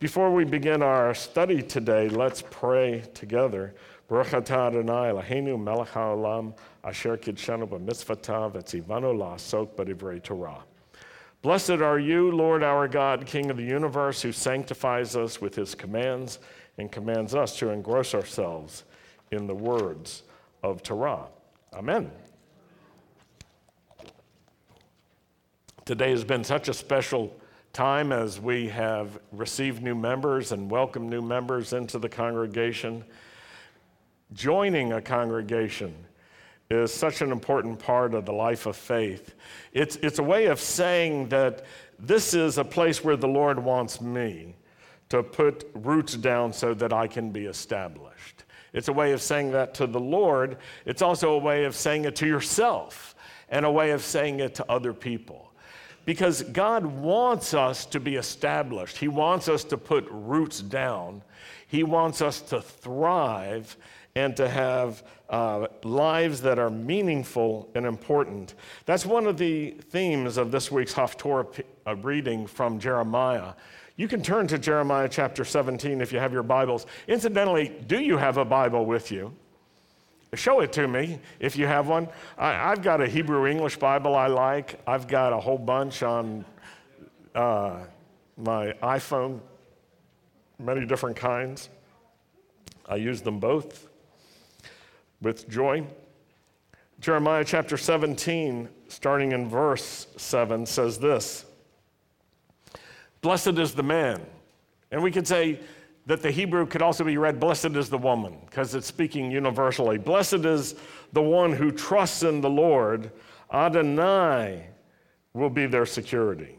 Before we begin our study today, let's pray together. Blessed are you, Lord our God, King of the universe, who sanctifies us with his commands and commands us to engross ourselves in the words of Torah. Amen. Today has been such a special time as we have received new members and welcomed new members into the congregation. Joining a congregation is such an important part of the life of faith. It's, it's a way of saying that this is a place where the Lord wants me to put roots down so that I can be established. It's a way of saying that to the Lord. It's also a way of saying it to yourself and a way of saying it to other people because God wants us to be established. He wants us to put roots down. He wants us to thrive and to have uh, lives that are meaningful and important. That's one of the themes of this week's Haftorah uh, reading from Jeremiah. You can turn to Jeremiah chapter 17 if you have your Bibles. Incidentally, do you have a Bible with you? Show it to me if you have one. I, have got a Hebrew English Bible I like. I've got a whole bunch on uh, my iPhone, many different kinds. I use them both with joy. Jeremiah chapter 17, starting in verse 7, says this Blessed is the man. And we could say, that the Hebrew could also be read, Blessed is the woman, because it's speaking universally. Blessed is the one who trusts in the Lord. Adonai will be their security.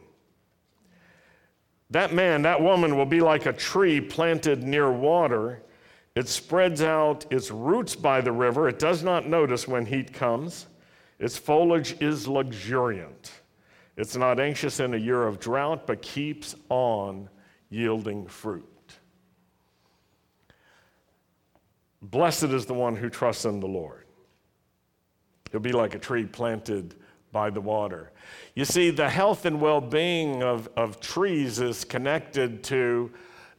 That man, that woman will be like a tree planted near water. It spreads out its roots by the river. It does not notice when heat comes. Its foliage is luxuriant. It's not anxious in a year of drought, but keeps on yielding fruit. Blessed is the one who trusts in the Lord. He'll be like a tree planted by the water. You see, the health and well being of, of trees is connected to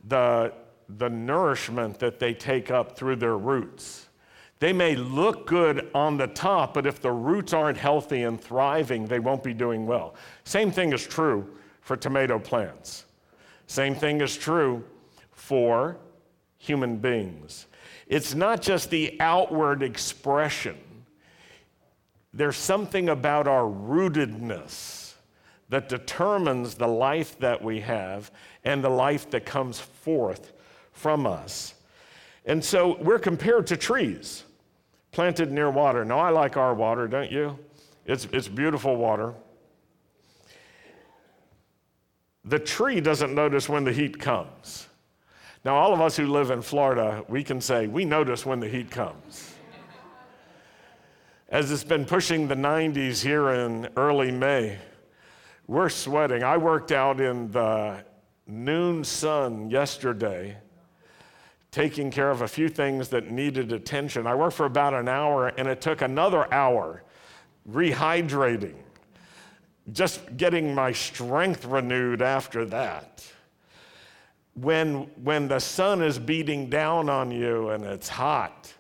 the, the nourishment that they take up through their roots. They may look good on the top, but if the roots aren't healthy and thriving, they won't be doing well. Same thing is true for tomato plants. Same thing is true for human beings. It's not just the outward expression, there's something about our rootedness that determines the life that we have and the life that comes forth from us. And so we're compared to trees planted near water. Now, I like our water, don't you? It's, it's beautiful water. The tree doesn't notice when the heat comes. Now, all of us who live in Florida, we can say we notice when the heat comes. As it's been pushing the 90s here in early May, we're sweating. I worked out in the noon sun yesterday, taking care of a few things that needed attention. I worked for about an hour, and it took another hour rehydrating, just getting my strength renewed after that when, when the sun is beating down on you and it's hot,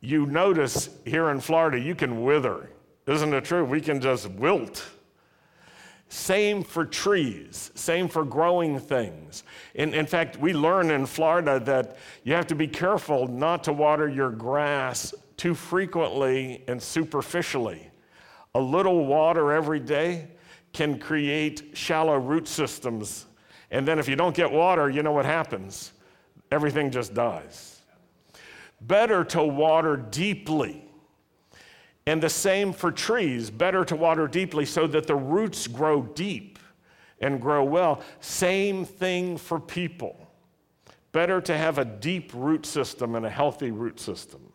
you notice here in Florida, you can wither. Isn't it true? We can just wilt. Same for trees, same for growing things. In, in fact, we learn in Florida that you have to be careful not to water your grass too frequently and superficially. A little water every day can create shallow root systems and then if you don't get water, you know what happens? Everything just dies. Better to water deeply. And the same for trees, better to water deeply so that the roots grow deep and grow well. Same thing for people. Better to have a deep root system and a healthy root system.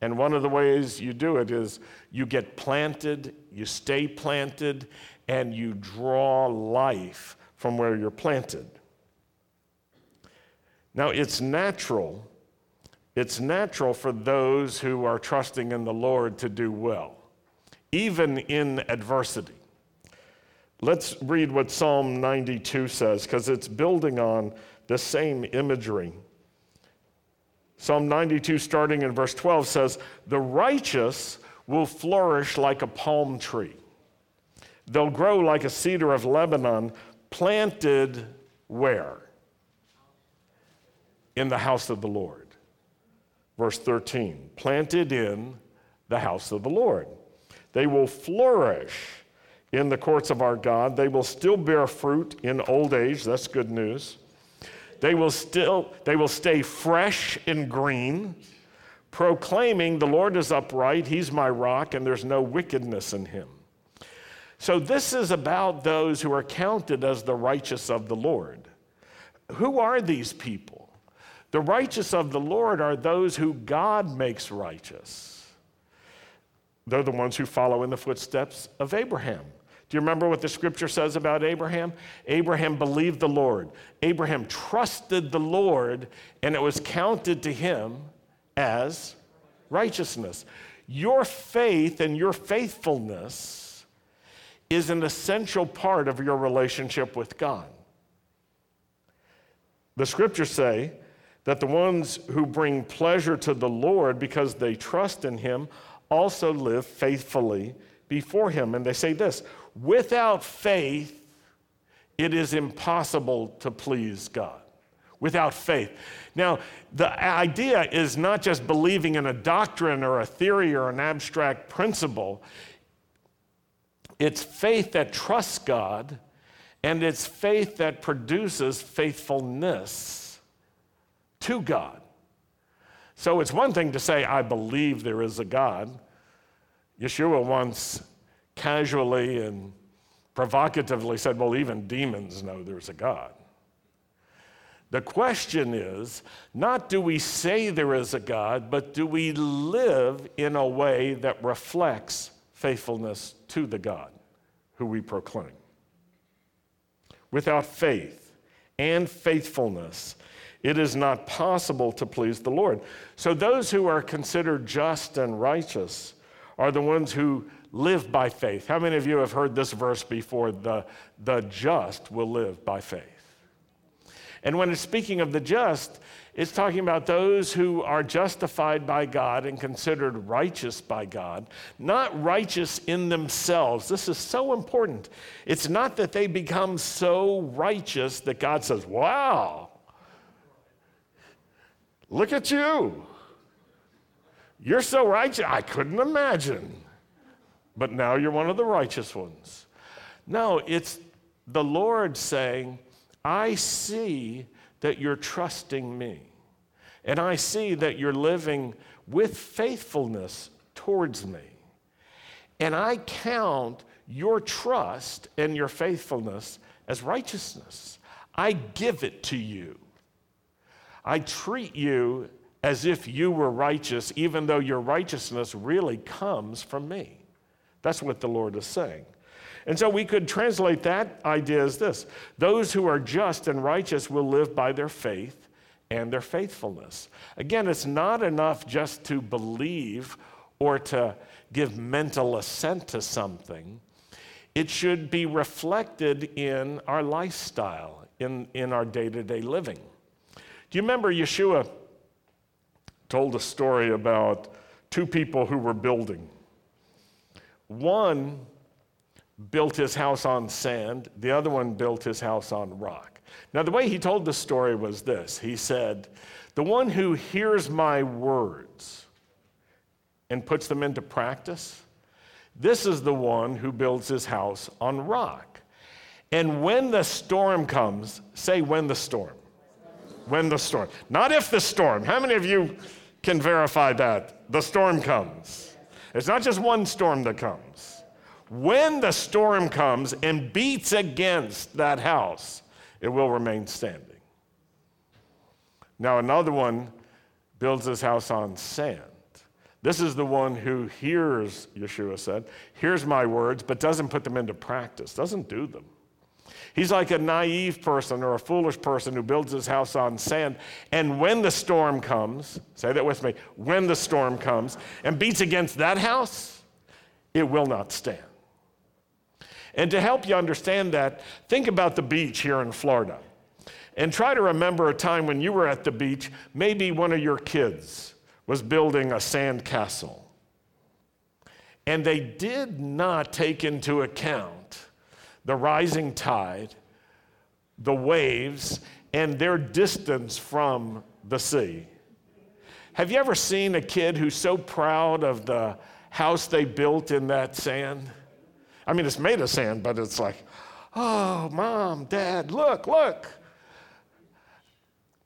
And one of the ways you do it is you get planted, you stay planted, and you draw life from where you're planted. Now, it's natural. It's natural for those who are trusting in the Lord to do well, even in adversity. Let's read what Psalm 92 says because it's building on the same imagery. Psalm 92, starting in verse 12, says, The righteous will flourish like a palm tree. They'll grow like a cedar of Lebanon, planted where? In the house of the Lord. Verse 13, planted in the house of the Lord. They will flourish in the courts of our God. They will still bear fruit in old age. That's good news. They will still they will stay fresh and green, proclaiming the Lord is upright, he's my rock and there's no wickedness in him. So this is about those who are counted as the righteous of the Lord. Who are these people? The righteous of the Lord are those who God makes righteous. They're the ones who follow in the footsteps of Abraham. Do you remember what the scripture says about Abraham? Abraham believed the Lord. Abraham trusted the Lord, and it was counted to him as righteousness. Your faith and your faithfulness is an essential part of your relationship with God. The scriptures say that the ones who bring pleasure to the Lord because they trust in him also live faithfully before him. And they say this without faith, it is impossible to please God. Without faith. Now, the idea is not just believing in a doctrine or a theory or an abstract principle, it's faith that trusts God, and it's faith that produces faithfulness to God. So it's one thing to say, I believe there is a God. Yeshua once casually and provocatively said, Well, even demons know there's a God. The question is not do we say there is a God, but do we live in a way that reflects faithfulness to the God who we proclaim? Without faith and faithfulness, it is not possible to please the Lord. So, those who are considered just and righteous are the ones who live by faith. How many of you have heard this verse before? The, the just will live by faith. And when it's speaking of the just, it's talking about those who are justified by God and considered righteous by God, not righteous in themselves. This is so important. It's not that they become so righteous that God says, Wow, look at you. You're so righteous, I couldn't imagine but now you're one of the righteous ones. No, it's the Lord saying, I see that you're trusting me, and I see that you're living with faithfulness towards me. And I count your trust and your faithfulness as righteousness. I give it to you. I treat you as if you were righteous, even though your righteousness really comes from me. That's what the Lord is saying. And so we could translate that idea as this those who are just and righteous will live by their faith and their faithfulness. Again, it's not enough just to believe or to give mental assent to something, it should be reflected in our lifestyle, in, in our day to day living. Do you remember Yeshua told a story about two people who were building? One built his house on sand, the other one built his house on rock. Now, the way he told the story was this He said, The one who hears my words and puts them into practice, this is the one who builds his house on rock. And when the storm comes, say when the storm. When the storm. Not if the storm. How many of you can verify that? The storm comes. It's not just one storm that comes. When the storm comes and beats against that house, it will remain standing. Now, another one builds his house on sand. This is the one who hears, Yeshua said, hears my words, but doesn't put them into practice, doesn't do them. He's like a naive person or a foolish person who builds his house on sand. And when the storm comes, say that with me, when the storm comes and beats against that house, it will not stand. And to help you understand that, think about the beach here in Florida. And try to remember a time when you were at the beach, maybe one of your kids was building a sand castle. And they did not take into account the rising tide, the waves, and their distance from the sea. Have you ever seen a kid who's so proud of the house they built in that sand? I mean, it's made of sand, but it's like, oh, mom, dad, look, look.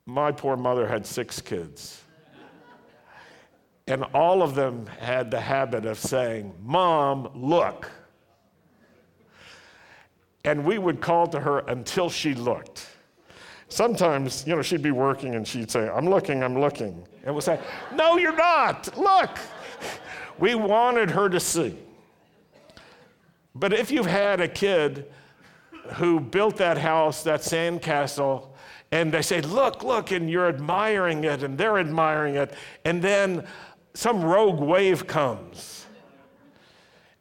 My poor mother had six kids. And all of them had the habit of saying, Mom, look. And we would call to her until she looked. Sometimes, you know, she'd be working and she'd say, I'm looking, I'm looking. And we'd say, No, you're not. Look. We wanted her to see. But if you've had a kid who built that house, that sandcastle, and they say, Look, look, and you're admiring it, and they're admiring it, and then some rogue wave comes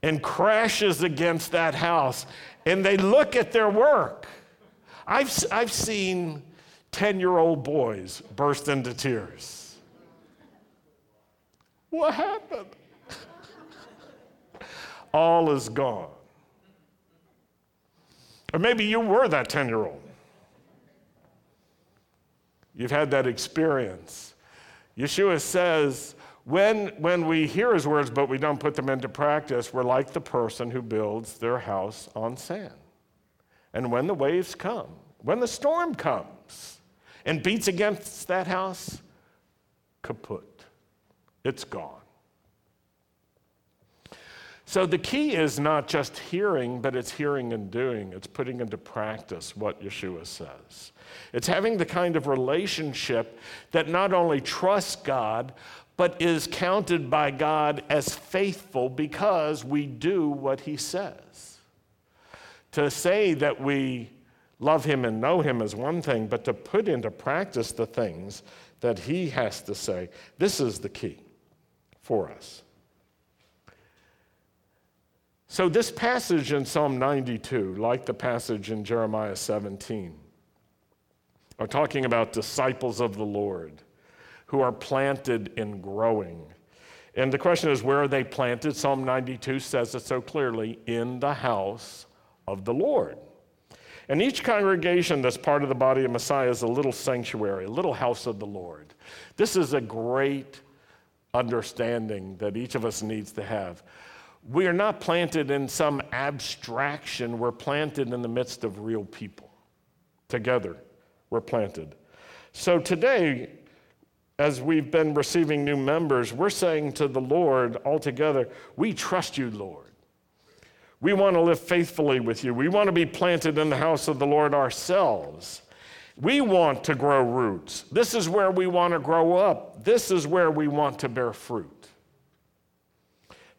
and crashes against that house, and they look at their work I've, I've seen 10 year old boys burst into tears. What happened? All is gone. Or maybe you were that 10 year old. You've had that experience. Yeshua says, when, when we hear his words but we don't put them into practice, we're like the person who builds their house on sand. And when the waves come, when the storm comes and beats against that house, kaput. It's gone. So the key is not just hearing, but it's hearing and doing. It's putting into practice what Yeshua says. It's having the kind of relationship that not only trusts God, but is counted by God as faithful because we do what he says. To say that we love him and know him is one thing, but to put into practice the things that he has to say, this is the key for us. So, this passage in Psalm 92, like the passage in Jeremiah 17, are talking about disciples of the Lord who are planted and growing. And the question is, where are they planted? Psalm 92 says it so clearly in the house of the Lord. And each congregation that's part of the body of Messiah is a little sanctuary, a little house of the Lord. This is a great understanding that each of us needs to have. We are not planted in some abstraction, we're planted in the midst of real people. Together, we're planted. So today, as we've been receiving new members, we're saying to the Lord all together, We trust you, Lord. We want to live faithfully with you. We want to be planted in the house of the Lord ourselves. We want to grow roots. This is where we want to grow up. This is where we want to bear fruit.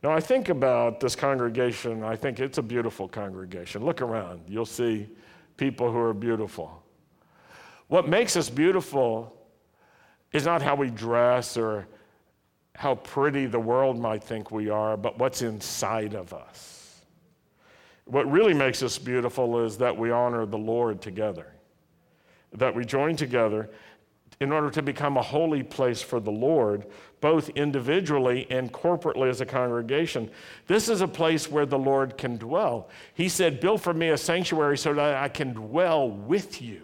Now, I think about this congregation, I think it's a beautiful congregation. Look around, you'll see people who are beautiful. What makes us beautiful is not how we dress or how pretty the world might think we are, but what's inside of us. What really makes us beautiful is that we honor the Lord together, that we join together in order to become a holy place for the Lord, both individually and corporately as a congregation. This is a place where the Lord can dwell. He said, Build for me a sanctuary so that I can dwell with you.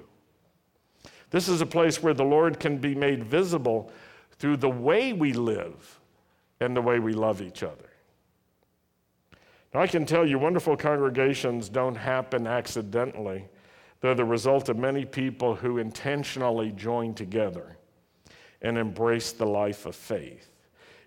This is a place where the Lord can be made visible through the way we live and the way we love each other. Now, I can tell you, wonderful congregations don't happen accidentally. They're the result of many people who intentionally join together and embrace the life of faith.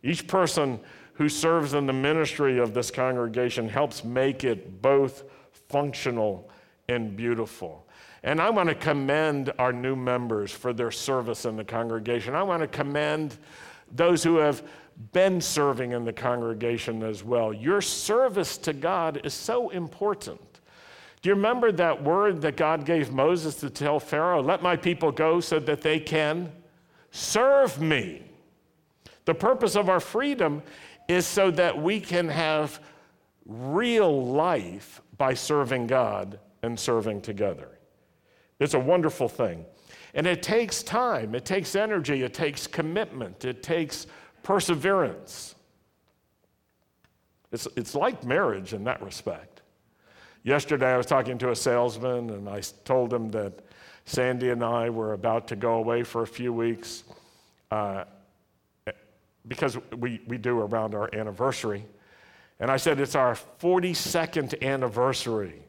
Each person who serves in the ministry of this congregation helps make it both functional and beautiful. And I want to commend our new members for their service in the congregation. I want to commend those who have been serving in the congregation as well. Your service to God is so important. You remember that word that God gave Moses to tell Pharaoh, Let my people go so that they can serve me? The purpose of our freedom is so that we can have real life by serving God and serving together. It's a wonderful thing. And it takes time, it takes energy, it takes commitment, it takes perseverance. It's, it's like marriage in that respect. Yesterday, I was talking to a salesman, and I told him that Sandy and I were about to go away for a few weeks uh, because we, we do around our anniversary. And I said, It's our 42nd anniversary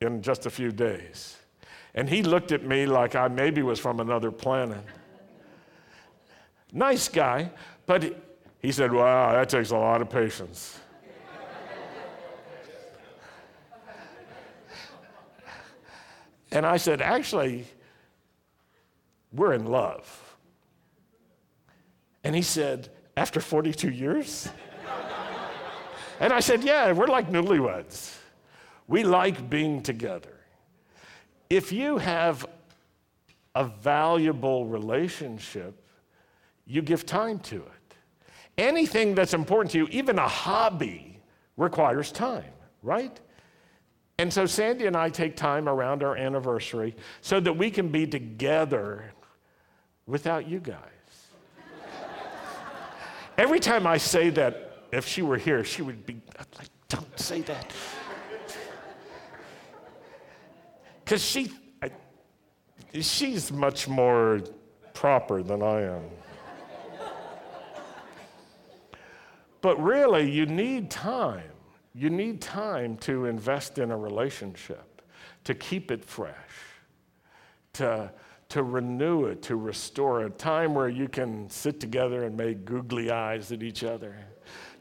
in just a few days. And he looked at me like I maybe was from another planet. Nice guy, but he said, Wow, that takes a lot of patience. And I said, Actually, we're in love. And he said, After 42 years? and I said, Yeah, we're like newlyweds. We like being together. If you have a valuable relationship, you give time to it. Anything that's important to you, even a hobby, requires time, right? And so Sandy and I take time around our anniversary so that we can be together without you guys. Every time I say that, if she were here, she would be like, don't say that. Because she, I, she's much more proper than I am. but really, you need time. You need time to invest in a relationship, to keep it fresh, to, to renew it, to restore it. Time where you can sit together and make googly eyes at each other,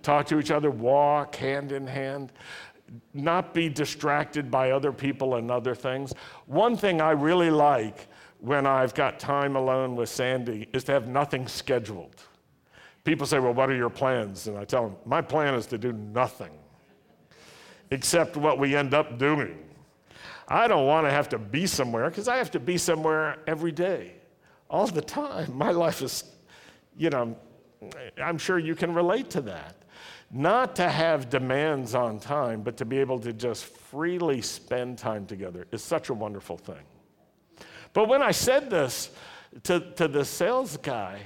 talk to each other, walk hand in hand not be distracted by other people and other things. One thing I really like when I've got time alone with Sandy is to have nothing scheduled. People say, Well, what are your plans? And I tell them, My plan is to do nothing except what we end up doing. I don't want to have to be somewhere because I have to be somewhere every day, all the time. My life is, you know, I'm sure you can relate to that not to have demands on time, but to be able to just freely spend time together is such a wonderful thing. But when I said this to, to the sales guy,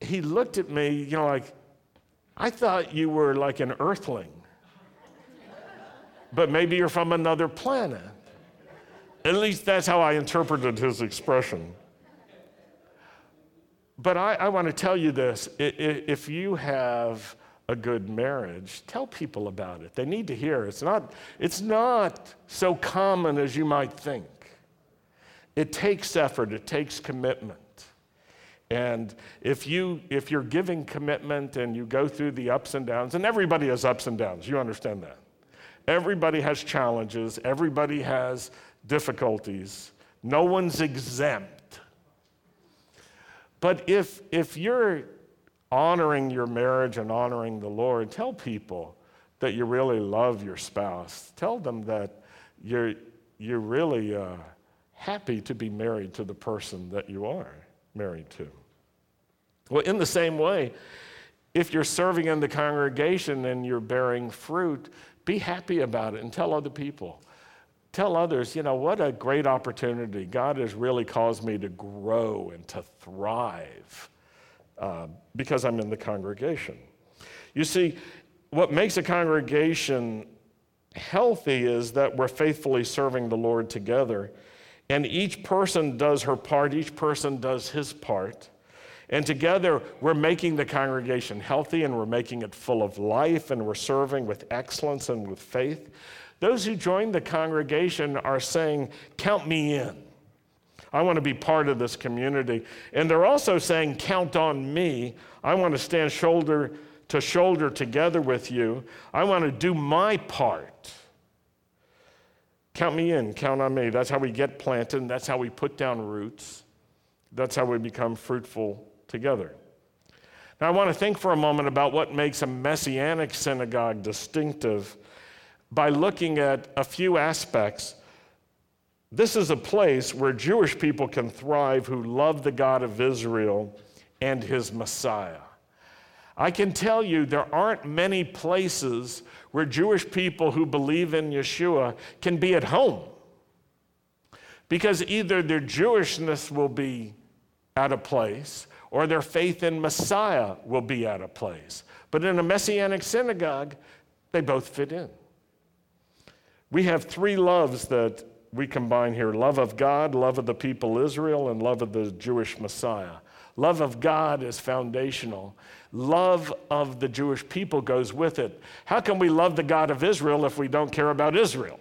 he looked at me, you know, like, I thought you were like an earthling, but maybe you're from another planet. At least that's how I interpreted his expression. But I, I want to tell you this if you have a good marriage, tell people about it. They need to hear. It's not, it's not so common as you might think. It takes effort, it takes commitment. And if, you, if you're giving commitment and you go through the ups and downs, and everybody has ups and downs, you understand that. Everybody has challenges, everybody has difficulties. No one's exempt. But if, if you're honoring your marriage and honoring the Lord, tell people that you really love your spouse. Tell them that you're, you're really uh, happy to be married to the person that you are married to. Well, in the same way, if you're serving in the congregation and you're bearing fruit, be happy about it and tell other people. Tell others, you know, what a great opportunity. God has really caused me to grow and to thrive uh, because I'm in the congregation. You see, what makes a congregation healthy is that we're faithfully serving the Lord together. And each person does her part, each person does his part. And together, we're making the congregation healthy and we're making it full of life and we're serving with excellence and with faith. Those who join the congregation are saying, Count me in. I want to be part of this community. And they're also saying, Count on me. I want to stand shoulder to shoulder together with you. I want to do my part. Count me in, count on me. That's how we get planted, that's how we put down roots, that's how we become fruitful together. Now, I want to think for a moment about what makes a messianic synagogue distinctive by looking at a few aspects this is a place where Jewish people can thrive who love the God of Israel and his Messiah. I can tell you there aren't many places where Jewish people who believe in Yeshua can be at home. Because either their Jewishness will be out of place or their faith in Messiah will be out of place. But in a messianic synagogue, they both fit in. We have three loves that we combine here love of God, love of the people Israel, and love of the Jewish Messiah. Love of God is foundational. Love of the Jewish people goes with it. How can we love the God of Israel if we don't care about Israel?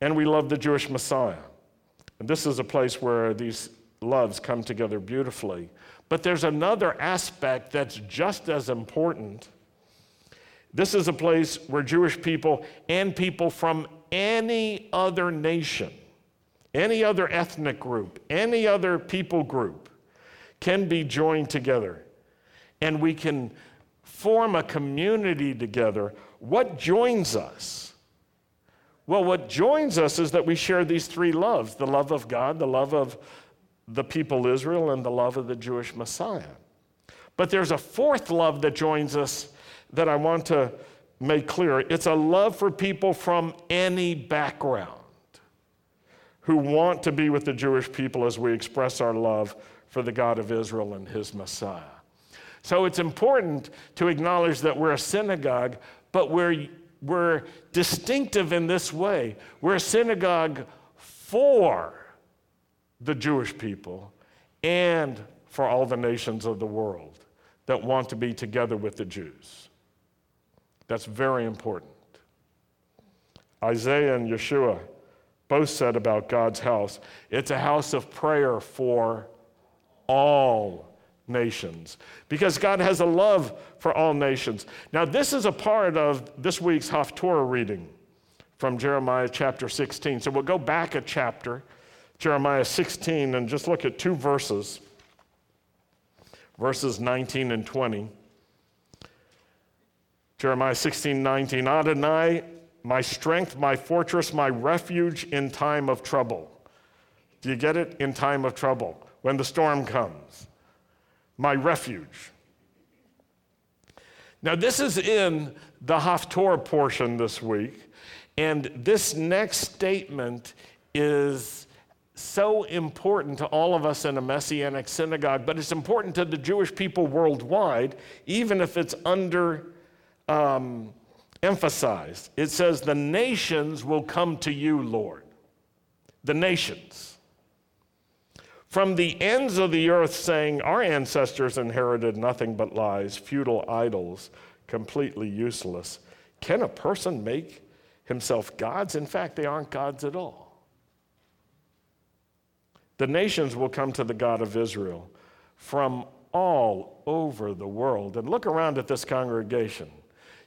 And we love the Jewish Messiah. And this is a place where these loves come together beautifully. But there's another aspect that's just as important. This is a place where Jewish people and people from any other nation, any other ethnic group, any other people group can be joined together. And we can form a community together. What joins us? Well, what joins us is that we share these three loves the love of God, the love of the people Israel, and the love of the Jewish Messiah. But there's a fourth love that joins us that I want to make clear. It's a love for people from any background who want to be with the Jewish people as we express our love for the God of Israel and his Messiah. So it's important to acknowledge that we're a synagogue, but we're, we're distinctive in this way. We're a synagogue for the Jewish people and for all the nations of the world that want to be together with the Jews. That's very important. Isaiah and Yeshua both said about God's house it's a house of prayer for all nations because God has a love for all nations. Now, this is a part of this week's Haftorah reading from Jeremiah chapter 16. So we'll go back a chapter, Jeremiah 16, and just look at two verses, verses 19 and 20. Jeremiah 16, 19. Adonai, my strength, my fortress, my refuge in time of trouble. Do you get it? In time of trouble when the storm comes, my refuge. Now, this is in the Haftorah portion this week, and this next statement is so important to all of us in a messianic synagogue, but it's important to the Jewish people worldwide, even if it's under um, emphasized. It says, The nations will come to you, Lord. The nations from the ends of the earth, saying, Our ancestors inherited nothing but lies, futile idols, completely useless. Can a person make himself gods? In fact, they aren't gods at all. The nations will come to the God of Israel from all over the world. And look around at this congregation.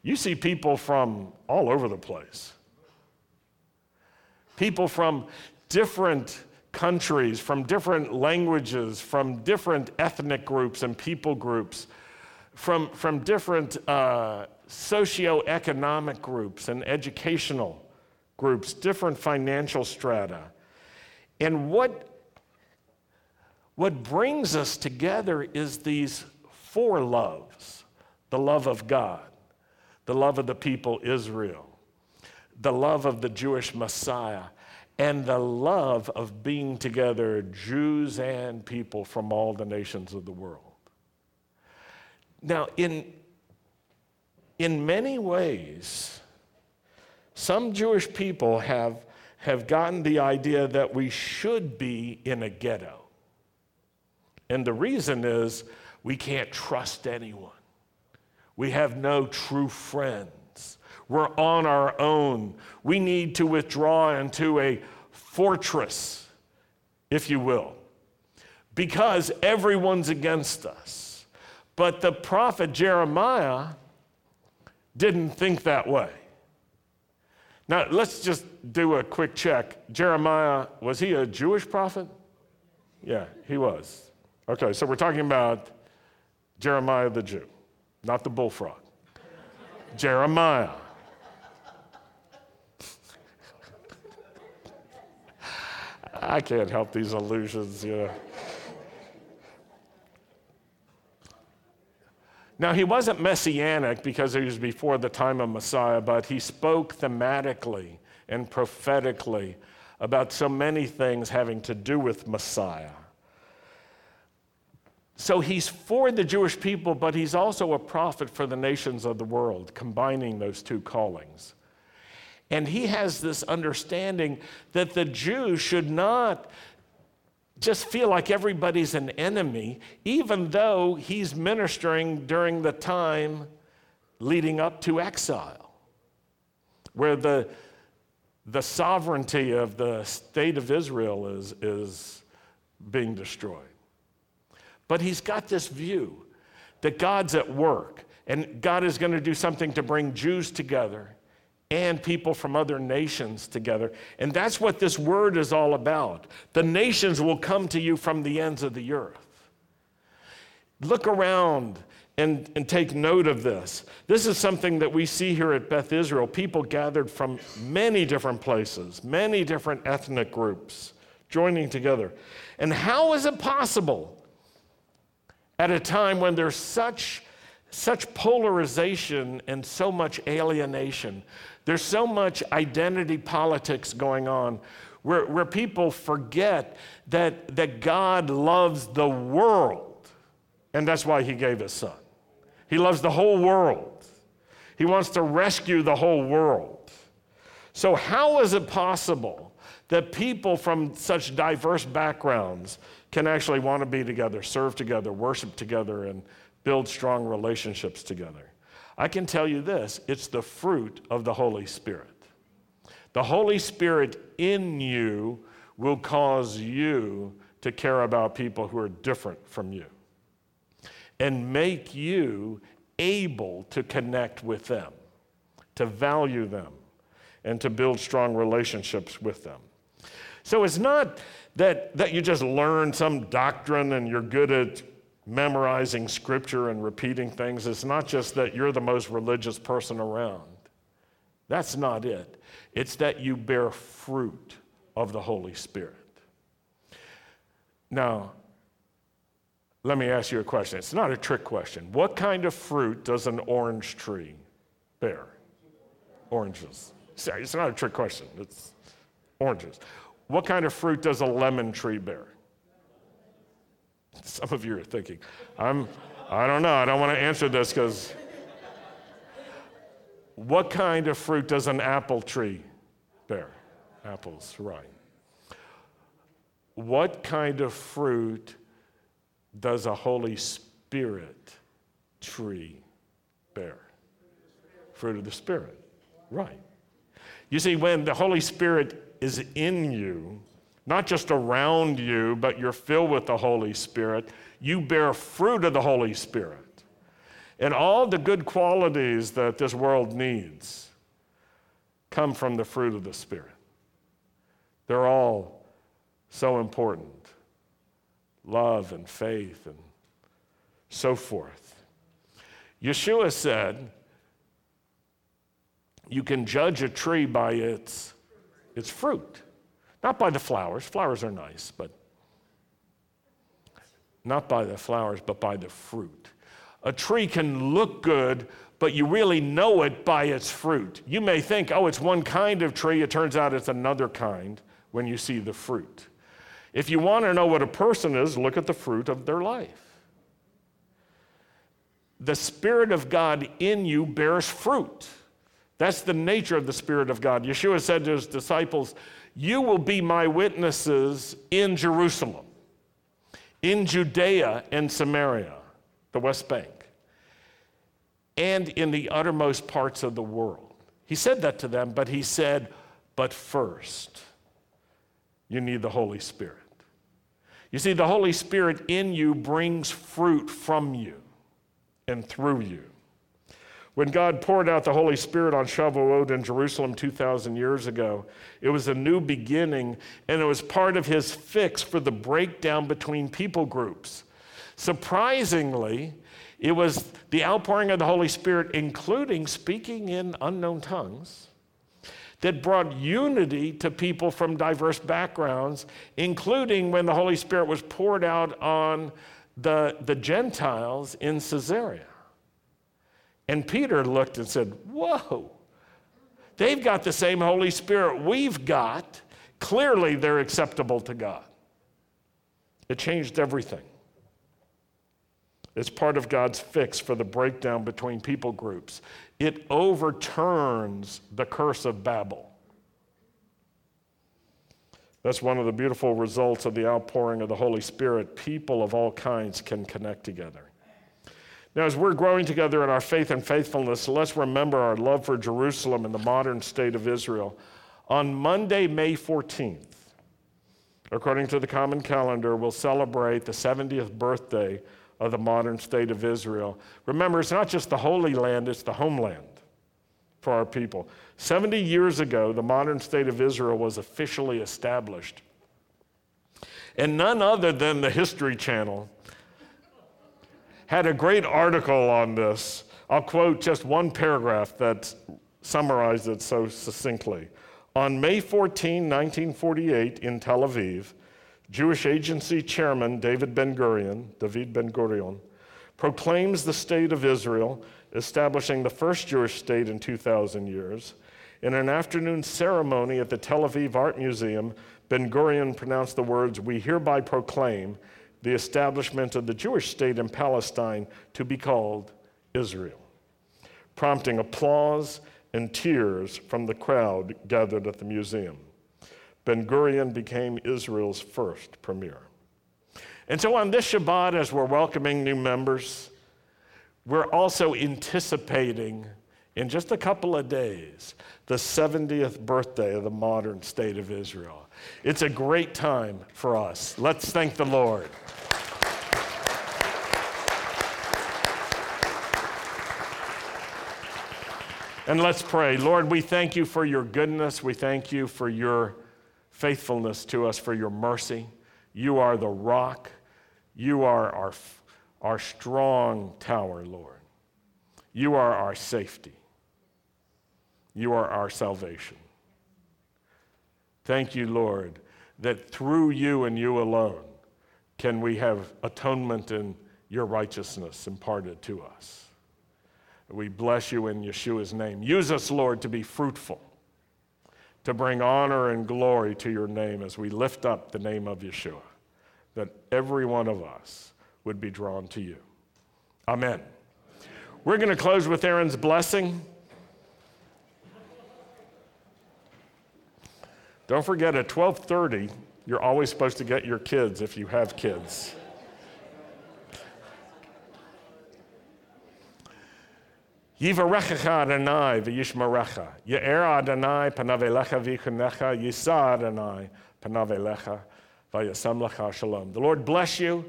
You see people from all over the place. People from different countries, from different languages, from different ethnic groups and people groups, from, from different uh, socioeconomic groups and educational groups, different financial strata. And what, what brings us together is these four loves the love of God, the love of the people Israel, the love of the Jewish Messiah, and the love of being together, Jews and people from all the nations of the world. Now, in, in many ways, some Jewish people have, have gotten the idea that we should be in a ghetto. And the reason is we can't trust anyone. We have no true friends. We're on our own. We need to withdraw into a fortress, if you will, because everyone's against us. But the prophet Jeremiah didn't think that way. Now, let's just do a quick check. Jeremiah, was he a Jewish prophet? Yeah, he was. Okay, so we're talking about Jeremiah the Jew, not the bullfrog. Jeremiah. I can't help these illusions, you know. Now, he wasn't messianic because he was before the time of Messiah, but he spoke thematically and prophetically about so many things having to do with Messiah. So he's for the Jewish people, but he's also a prophet for the nations of the world, combining those two callings. And he has this understanding that the Jews should not just feel like everybody's an enemy, even though he's ministering during the time leading up to exile, where the, the sovereignty of the state of Israel is, is being destroyed. But he's got this view that God's at work and God is going to do something to bring Jews together and people from other nations together. And that's what this word is all about. The nations will come to you from the ends of the earth. Look around and, and take note of this. This is something that we see here at Beth Israel. People gathered from many different places, many different ethnic groups joining together. And how is it possible at a time when there's such such polarization and so much alienation there's so much identity politics going on where, where people forget that, that God loves the world, and that's why He gave His Son. He loves the whole world, He wants to rescue the whole world. So, how is it possible that people from such diverse backgrounds can actually want to be together, serve together, worship together, and build strong relationships together? I can tell you this it's the fruit of the Holy Spirit. The Holy Spirit in you will cause you to care about people who are different from you and make you able to connect with them, to value them, and to build strong relationships with them. So it's not that, that you just learn some doctrine and you're good at memorizing scripture and repeating things. It's not just that you're the most religious person around. That's not it. It's that you bear fruit of the Holy Spirit. Now, let me ask you a question. It's not a trick question. What kind of fruit does an orange tree bear? Oranges. Sorry, it's not a trick question. It's oranges. What kind of fruit does a lemon tree bear? Some of you are thinking, I'm, I don't know, I don't want to answer this because what kind of fruit does an apple tree bear? Apples, right. What kind of fruit does a Holy Spirit tree bear? Fruit of the Spirit, right. You see, when the Holy Spirit is in you, not just around you, but you're filled with the Holy Spirit. You bear fruit of the Holy Spirit. And all the good qualities that this world needs come from the fruit of the Spirit. They're all so important love and faith and so forth. Yeshua said, You can judge a tree by its, its fruit. Not by the flowers. Flowers are nice, but not by the flowers, but by the fruit. A tree can look good, but you really know it by its fruit. You may think, oh, it's one kind of tree. It turns out it's another kind when you see the fruit. If you want to know what a person is, look at the fruit of their life. The Spirit of God in you bears fruit. That's the nature of the Spirit of God. Yeshua said to his disciples, you will be my witnesses in Jerusalem, in Judea and Samaria, the West Bank, and in the uttermost parts of the world. He said that to them, but he said, But first, you need the Holy Spirit. You see, the Holy Spirit in you brings fruit from you and through you. When God poured out the Holy Spirit on Shavuot in Jerusalem 2,000 years ago, it was a new beginning, and it was part of his fix for the breakdown between people groups. Surprisingly, it was the outpouring of the Holy Spirit, including speaking in unknown tongues, that brought unity to people from diverse backgrounds, including when the Holy Spirit was poured out on the, the Gentiles in Caesarea. And Peter looked and said, Whoa, they've got the same Holy Spirit we've got. Clearly, they're acceptable to God. It changed everything. It's part of God's fix for the breakdown between people groups. It overturns the curse of Babel. That's one of the beautiful results of the outpouring of the Holy Spirit. People of all kinds can connect together. Now, as we're growing together in our faith and faithfulness, let's remember our love for Jerusalem and the modern state of Israel. On Monday, May 14th, according to the common calendar, we'll celebrate the 70th birthday of the modern state of Israel. Remember, it's not just the Holy Land, it's the homeland for our people. 70 years ago, the modern state of Israel was officially established. And none other than the History Channel had a great article on this. I'll quote just one paragraph that summarized it so succinctly. On May 14, 1948, in Tel Aviv, Jewish Agency Chairman David Ben Gurion, David Ben Gurion, proclaims the state of Israel, establishing the first Jewish state in 2,000 years. In an afternoon ceremony at the Tel Aviv Art Museum, Ben Gurion pronounced the words, We hereby proclaim the establishment of the Jewish state in Palestine to be called Israel, prompting applause and tears from the crowd gathered at the museum. Ben Gurion became Israel's first premier. And so on this Shabbat, as we're welcoming new members, we're also anticipating in just a couple of days the 70th birthday of the modern state of Israel. It's a great time for us. Let's thank the Lord. And let's pray. Lord, we thank you for your goodness. We thank you for your faithfulness to us, for your mercy. You are the rock. You are our, our strong tower, Lord. You are our safety. You are our salvation. Thank you, Lord, that through you and you alone can we have atonement in your righteousness imparted to us. We bless you in Yeshua's name. Use us, Lord, to be fruitful, to bring honor and glory to your name as we lift up the name of Yeshua, that every one of us would be drawn to you. Amen. We're going to close with Aaron's blessing. Don't forget at 12:30, you're always supposed to get your kids if you have kids. Yivarechecha Adonai v'yishmarecha. Ye'er Adonai panav elecha v'yichunecha. Yisa Adonai panav elecha v'yasam lecha shalom. The Lord bless you.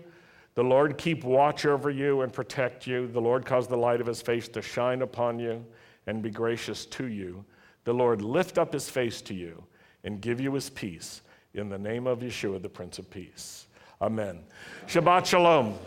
The Lord keep watch over you and protect you. The Lord cause the light of his face to shine upon you and be gracious to you. The Lord lift up his face to you and give you his peace. In the name of Yeshua, the Prince of Peace. Amen. Shabbat Shalom.